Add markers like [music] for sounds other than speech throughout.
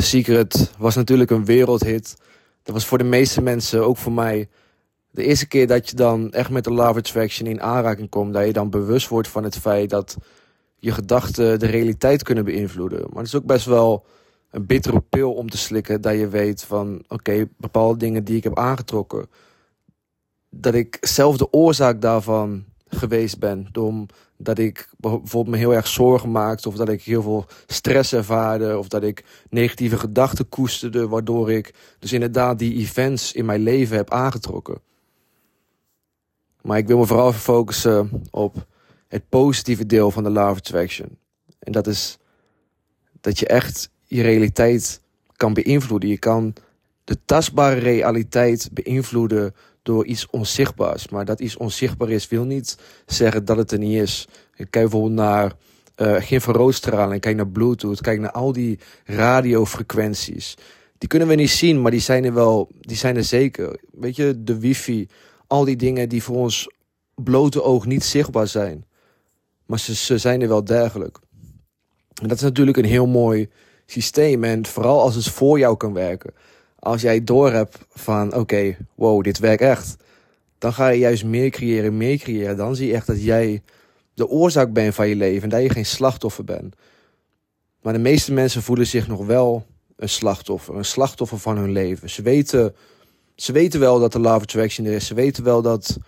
The Secret was natuurlijk een wereldhit. Dat was voor de meeste mensen, ook voor mij, de eerste keer dat je dan echt met de Love Attraction in aanraking komt. Dat je dan bewust wordt van het feit dat je gedachten de realiteit kunnen beïnvloeden. Maar het is ook best wel een bittere pil om te slikken. Dat je weet van, oké, bepaalde dingen die ik heb aangetrokken. Dat ik zelf de oorzaak daarvan geweest ben. Omdat ik bijvoorbeeld me heel erg zorgen maakte. Of dat ik heel veel stress ervaarde. Of dat ik negatieve gedachten koesterde. Waardoor ik dus inderdaad die events in mijn leven heb aangetrokken. Maar ik wil me vooral focussen op het positieve deel van de Law of Attraction. En dat is dat je echt je realiteit kan beïnvloeden. Je kan de tastbare realiteit beïnvloeden door iets onzichtbaars. Maar dat iets onzichtbaar is, wil niet zeggen dat het er niet is. Kijk bijvoorbeeld naar uh, eh, infraroodstraling, kijk naar Bluetooth, kijk naar al die radiofrequenties. Die kunnen we niet zien, maar die zijn er wel, die zijn er zeker. Weet je, de wifi, al die dingen die voor ons blote oog niet zichtbaar zijn. Maar ze, ze zijn er wel dergelijk. En dat is natuurlijk een heel mooi systeem. En vooral als het voor jou kan werken. Als jij door hebt van oké, wow, dit werkt echt. Dan ga je juist meer creëren, meer creëren. Dan zie je echt dat jij de oorzaak bent van je leven. En dat je geen slachtoffer bent. Maar de meeste mensen voelen zich nog wel een slachtoffer. Een slachtoffer van hun leven. Ze weten, ze weten wel dat er love attraction er is. Ze weten wel dat,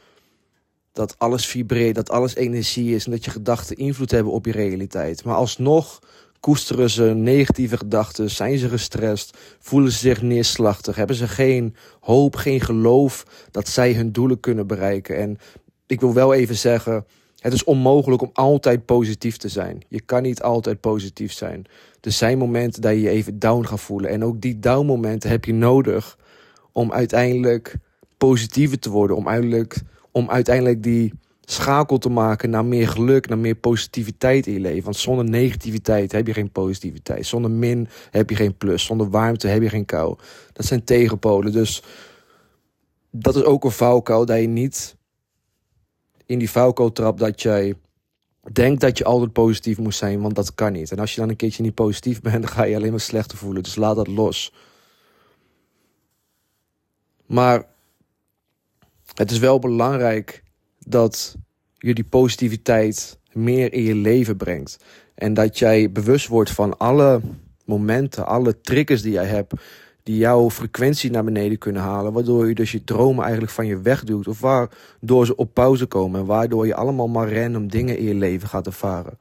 dat alles vibreert. Dat alles energie is. En dat je gedachten invloed hebben op je realiteit. Maar alsnog koesteren ze negatieve gedachten, zijn ze gestrest, voelen ze zich neerslachtig, hebben ze geen hoop, geen geloof dat zij hun doelen kunnen bereiken. En ik wil wel even zeggen, het is onmogelijk om altijd positief te zijn. Je kan niet altijd positief zijn. Er zijn momenten dat je je even down gaat voelen. En ook die down momenten heb je nodig om uiteindelijk positiever te worden. Om uiteindelijk, om uiteindelijk die schakel te maken naar meer geluk, naar meer positiviteit in je leven. Want zonder negativiteit heb je geen positiviteit. Zonder min heb je geen plus. Zonder warmte heb je geen kou. Dat zijn tegenpolen. Dus dat is ook een valkuil dat je niet in die valkuil trapt dat jij denkt dat je altijd positief moet zijn, want dat kan niet. En als je dan een keertje niet positief [laughs] bent, dan ga je alleen maar slechter voelen. Dus laat dat los. Maar het is wel belangrijk dat je die positiviteit meer in je leven brengt. En dat jij bewust wordt van alle momenten, alle triggers die jij hebt, die jouw frequentie naar beneden kunnen halen. Waardoor je dus je dromen eigenlijk van je wegduwt. Of waardoor ze op pauze komen. En waardoor je allemaal maar random dingen in je leven gaat ervaren.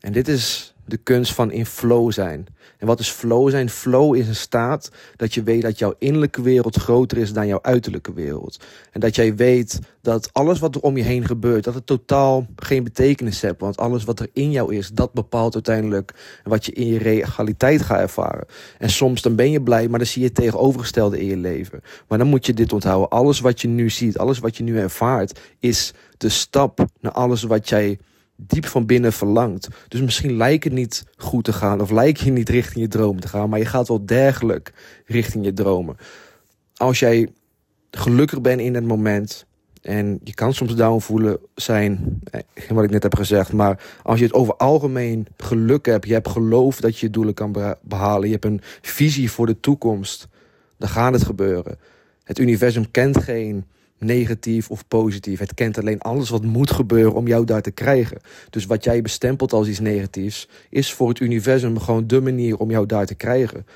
En dit is de kunst van in flow zijn. En wat is flow zijn? Flow is een staat dat je weet dat jouw innerlijke wereld groter is dan jouw uiterlijke wereld. En dat jij weet dat alles wat er om je heen gebeurt, dat het totaal geen betekenis heeft. Want alles wat er in jou is, dat bepaalt uiteindelijk wat je in je realiteit gaat ervaren. En soms dan ben je blij, maar dan zie je het tegenovergestelde in je leven. Maar dan moet je dit onthouden. Alles wat je nu ziet, alles wat je nu ervaart, is de stap naar alles wat jij diep van binnen verlangt. Dus misschien lijkt het niet goed te gaan of lijkt je niet richting je droom te gaan, maar je gaat wel dergelijk richting je dromen. Als jij gelukkig bent in het moment en je kan soms down voelen zijn, eh, wat ik net heb gezegd, maar als je het over algemeen geluk hebt, je hebt geloof dat je je doelen kan behalen, je hebt een visie voor de toekomst, dan gaat het gebeuren. Het universum kent geen negatief of positief. Het kent alleen alles wat moet gebeuren om jou daar te krijgen. Dus wat jij bestempelt als iets negatiefs, is voor het universum gewoon de manier om jou daar te krijgen.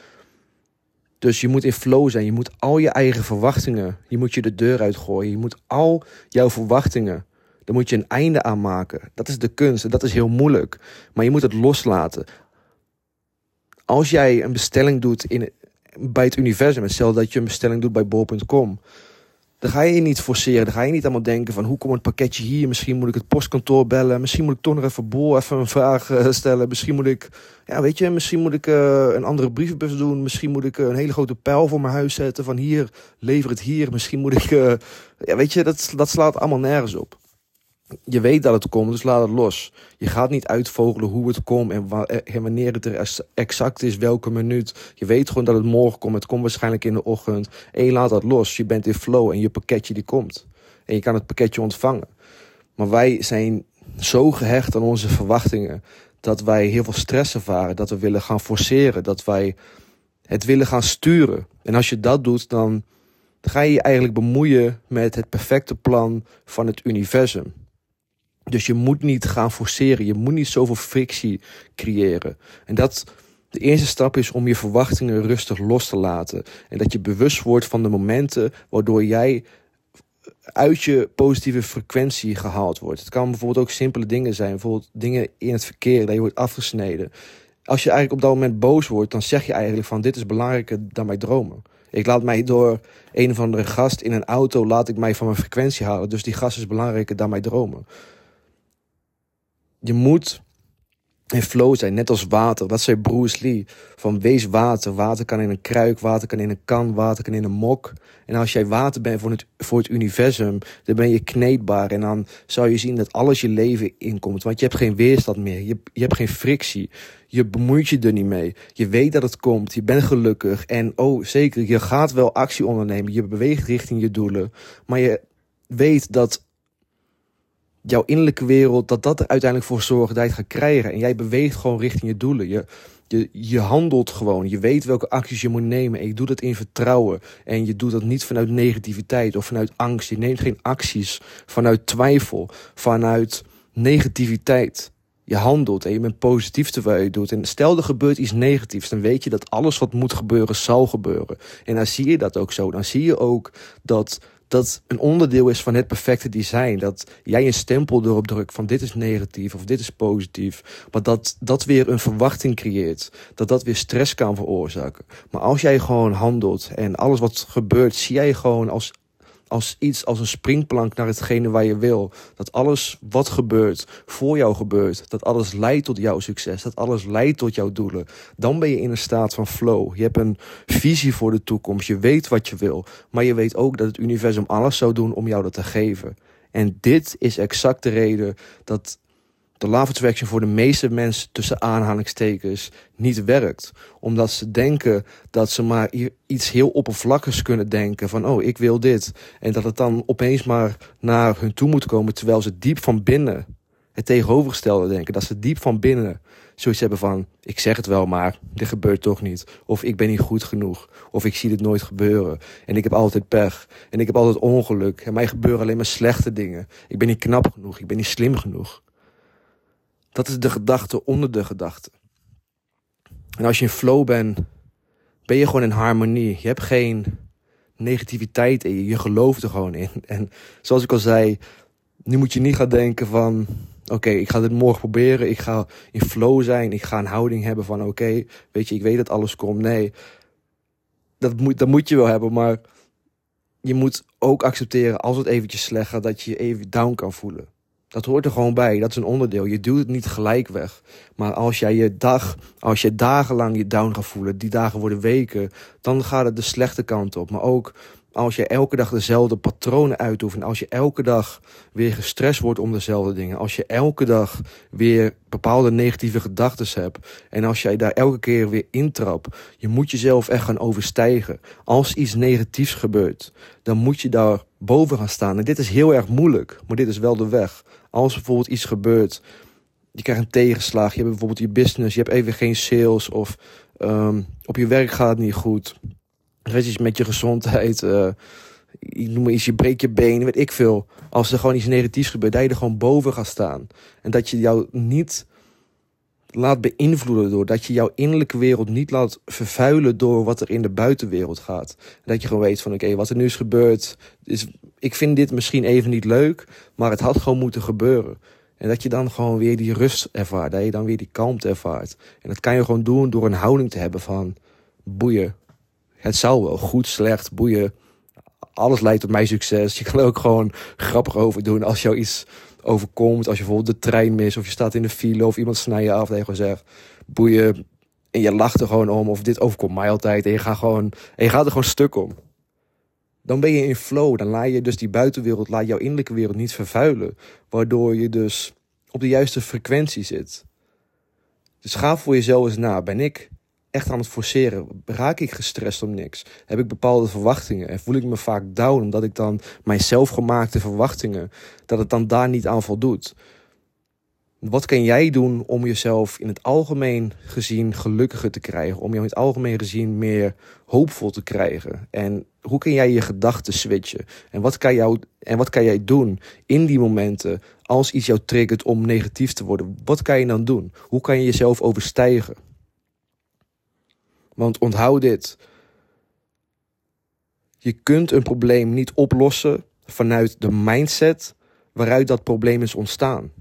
Dus je moet in flow zijn. Je moet al je eigen verwachtingen, je moet je de deur uitgooien. Je moet al jouw verwachtingen, daar moet je een einde aan maken. Dat is de kunst en dat is heel moeilijk. Maar je moet het loslaten. Als jij een bestelling doet in, bij het universum, hetzelfde dat je een bestelling doet bij bol.com dan ga je je niet forceren. Dan ga je niet allemaal denken van hoe komt het pakketje hier? Misschien moet ik het postkantoor bellen. Misschien moet ik toch nog even Bol even een vraag eh, stellen. Misschien moet ik, ja weet je, misschien moet ik uh, een andere brievenbus doen. Misschien moet ik uh, een hele grote pijl voor mijn huis zetten. Van hier, lever het hier. Misschien moet ik, ja weet je, dat, dat slaat allemaal nergens op je weet dat het komt, dus laat het los. Je gaat niet uitvogelen hoe het komt en, en wanneer het er exact is, welke minuut. Je weet gewoon dat het morgen komt. Het komt waarschijnlijk in de ochtend. En je laat dat los. Je bent in flow en je pakketje die komt. En je kan het pakketje ontvangen. Maar wij zijn zo gehecht aan onze verwachtingen dat wij heel veel stress ervaren, dat we willen gaan forceren, dat wij het willen gaan sturen. En als je dat doet, dan ga je je eigenlijk bemoeien met het perfecte plan van het universum. Dus je moet niet gaan forceren, je moet niet zoveel frictie creëren. En dat de eerste stap is om je verwachtingen rustig los te laten. En dat je bewust wordt van de momenten waardoor jij uit je positieve frequentie gehaald wordt. Het kan bijvoorbeeld ook simpele dingen zijn. Bijvoorbeeld dingen in het verkeer, dat je wordt afgesneden. Als je eigenlijk op dat moment boos wordt, dan zeg je eigenlijk van dit is belangrijker dan mijn dromen. Ik laat mij door een of andere gast in een auto, laat ik mij van mijn frequentie halen. Dus die gast is belangrijker dan mijn dromen. Je moet in flow zijn, net als water. Dat zei Bruce Lee. Van wees water. Water kan in een kruik, water kan in een kan, water kan in een mok. En als jij water bent voor het, voor het universum, dan ben je kneedbaar. En dan zou je zien dat alles je leven inkomt. Want je hebt geen weerstand meer. Je, je hebt geen frictie. Je bemoeit je er niet mee. Je weet dat het komt. Je bent gelukkig. En oh, zeker, je gaat wel actie ondernemen. Je beweegt richting je doelen. Maar je weet dat jouw innerlijke wereld, dat dat er uiteindelijk voor zorgt dat je het gaat krijgen. En jij beweegt gewoon richting je doelen. Je, je, je handelt gewoon. Je weet welke acties je moet nemen. En je doet het in vertrouwen. En je doet dat niet vanuit negativiteit of vanuit angst. Je neemt geen acties vanuit twijfel, vanuit negativiteit. Je handelt en je bent positief terwijl je doet. En stel er gebeurt iets negatiefs, dan weet je dat alles wat moet gebeuren, zal gebeuren. En dan zie je dat ook zo. Dan zie je ook dat dat een onderdeel is van het perfecte design. Dat jij een stempel erop drukt van dit is negatief of dit is positief. Maar dat dat weer een verwachting creëert. Dat dat weer stress kan veroorzaken. Maar als jij gewoon handelt en alles wat gebeurt, zie jij gewoon als als iets, als een springplank naar hetgene waar je wil. Dat alles wat gebeurt, voor jou gebeurt. Dat alles leidt tot jouw succes. Dat alles leidt tot jouw doelen. Dan ben je in een staat van flow. Je hebt een visie voor de toekomst. Je weet wat je wil. Maar je weet ook dat het universum alles zou doen om jou dat te geven. En dit is exact de reden dat de love attraction voor de meeste mensen tussen aanhalingstekens niet werkt. Omdat ze denken dat ze maar iets heel oppervlakkigs kunnen denken. Van oh, ik wil dit. En dat het dan opeens maar naar hun toe moet komen. Terwijl ze diep van binnen het tegenovergestelde denken. Dat ze diep van binnen zoiets hebben van... ik zeg het wel, maar dit gebeurt toch niet. Of ik ben niet goed genoeg. Of ik zie dit nooit gebeuren. En ik heb altijd pech. En ik heb altijd ongeluk. En mij gebeuren alleen maar slechte dingen. Ik ben niet knap genoeg. Ik ben niet slim genoeg. Dat is de gedachte onder de gedachte. En als je in flow bent, ben je gewoon in harmonie. Je hebt geen negativiteit in je. Je gelooft er gewoon in. [laughs] En zoals ik al zei, nu moet je niet gaan denken van... Oké, ik ga dit morgen proberen. Ik ga in flow zijn. Ik ga een houding hebben van... Oké, weet je, ik weet dat alles komt. Nee, dat moet, dat moet je wel hebben. Maar je moet ook accepteren als het eventjes slecht gaat... dat je je even down kan voelen. Dat hoort er gewoon bij. Dat is een onderdeel. Je duwt het niet gelijk weg. Maar als jij je dag, als je dagenlang je down gaat voelen, die dagen worden weken, dan gaat het de slechte kant op. Maar ook als je elke dag dezelfde patronen uitoefent, als je elke dag weer gestrest wordt om dezelfde dingen, als je elke dag weer bepaalde negatieve gedachten hebt en als jij daar elke keer weer intrapt, je moet jezelf echt gaan overstijgen. Als iets negatiefs gebeurt, dan moet je daar boven gaan staan. En dit is heel erg moeilijk, maar dit is wel de weg. Als bijvoorbeeld iets gebeurt, je krijgt een tegenslag, je hebt bijvoorbeeld je business, je hebt even geen sales of um, op je werk gaat het niet goed weet je, met je gezondheid. Uh, ik noem maar iets, je breekt je been, weet ik veel. Als er gewoon iets negatiefs gebeurt, dat je er gewoon boven gaat staan. En dat je jou niet laat beïnvloeden door. Dat je jouw innerlijke wereld niet laat vervuilen door wat er in de buitenwereld gaat. Dat je gewoon weet van oké, wat er nu is gebeurd. Is, ik vind dit misschien even niet leuk, maar het had gewoon moeten gebeuren. En dat je dan gewoon weer die rust ervaart. Dat je dan weer die kalmte ervaart. En dat kan je gewoon doen door een houding te hebben van boeien. Het zou wel goed, slecht, boeien. Alles leidt tot mijn succes. Je kan er ook gewoon grappig over doen als jou iets overkomt. Als je bijvoorbeeld de trein mist of je staat in de file of iemand snijdt je af. Dat je gewoon zegt, boeien. En je lacht er gewoon om of dit overkomt mij altijd. En je gaat, gewoon, en je gaat er gewoon stuk om. Dan ben je in flow. Dan laat je dus die buitenwereld, laat jouw innerlijke wereld niet vervuilen. Waardoor je dus op de juiste frequentie zit. Dus ga voor jezelf eens na. Ben ik echt aan het forceren? Raak ik gestrest om niks? Heb ik bepaalde verwachtingen? En voel ik me vaak down omdat ik dan mijn zelfgemaakte verwachtingen, dat het dan daar niet aan voldoet? Wat kan jij doen om jezelf in het algemeen gezien gelukkiger te krijgen? Om je in het algemeen gezien meer hoopvol te krijgen? En hoe kan jij je gedachten switchen? En wat kan, jou, en wat kan jij doen in die momenten als iets jou triggert om negatief te worden? Wat kan je dan doen? Hoe kan je jezelf overstijgen? Want onthoud dit. Je kunt een probleem niet oplossen vanuit de mindset waaruit dat probleem is ontstaan.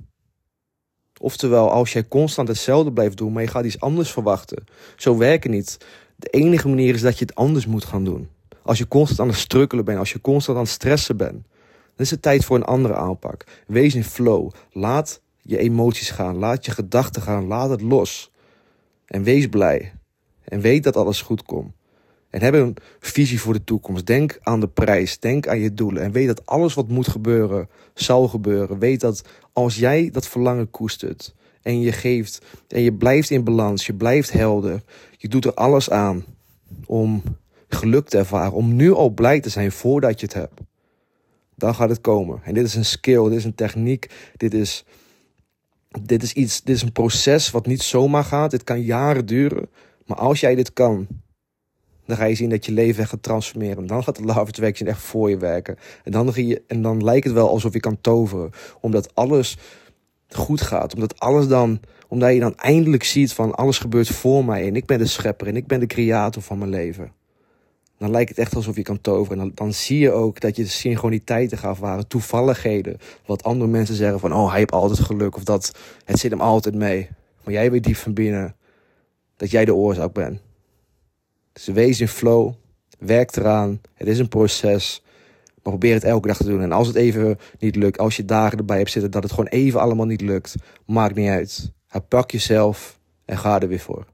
Oftewel, als jij constant hetzelfde blijft doen, maar je gaat iets anders verwachten. Zo werken niet. De enige manier is dat je het anders moet gaan doen. Als je constant aan het strukkelen bent, als je constant aan het stressen bent, dan is het tijd voor een andere aanpak. Wees in flow. Laat je emoties gaan. Laat je gedachten gaan. Laat het los. En wees blij. En weet dat alles goed komt. En heb een visie voor de toekomst. Denk aan de prijs. Denk aan je doelen. En weet dat alles wat moet gebeuren, zal gebeuren. Weet dat als jij dat verlangen koestert. En je geeft. En je blijft in balans. Je blijft helder. Je doet er alles aan. Om geluk te ervaren. Om nu al blij te zijn voordat je het hebt. Dan gaat het komen. En dit is een skill. Dit is een techniek. Dit is. Dit is iets. Dit is een proces wat niet zomaar gaat. Dit kan jaren duren. Maar als jij dit kan dan ga je zien dat je leven gaat transformeren. Dan gaat de of Attraction echt voor je werken. En dan, je, en dan lijkt het wel alsof je kan toveren. Omdat alles goed gaat. Omdat alles dan, omdat je dan eindelijk ziet van alles gebeurt voor mij. En ik ben de schepper en ik ben de creator van mijn leven. Dan lijkt het echt alsof je kan toveren. En dan, dan zie je ook dat je de synchroniteiten gaat waren. Toevalligheden. Wat andere mensen zeggen van, oh hij heeft altijd geluk. Of dat, het zit hem altijd mee. Maar jij weet diep van binnen dat jij de oorzaak bent. Dus wees in flow. Werk eraan. Het is een proces. Maar probeer het elke dag te doen. En als het even niet lukt, als je dagen erbij hebt zitten dat het gewoon even allemaal niet lukt, maakt niet uit. Pak jezelf en ga er weer voor.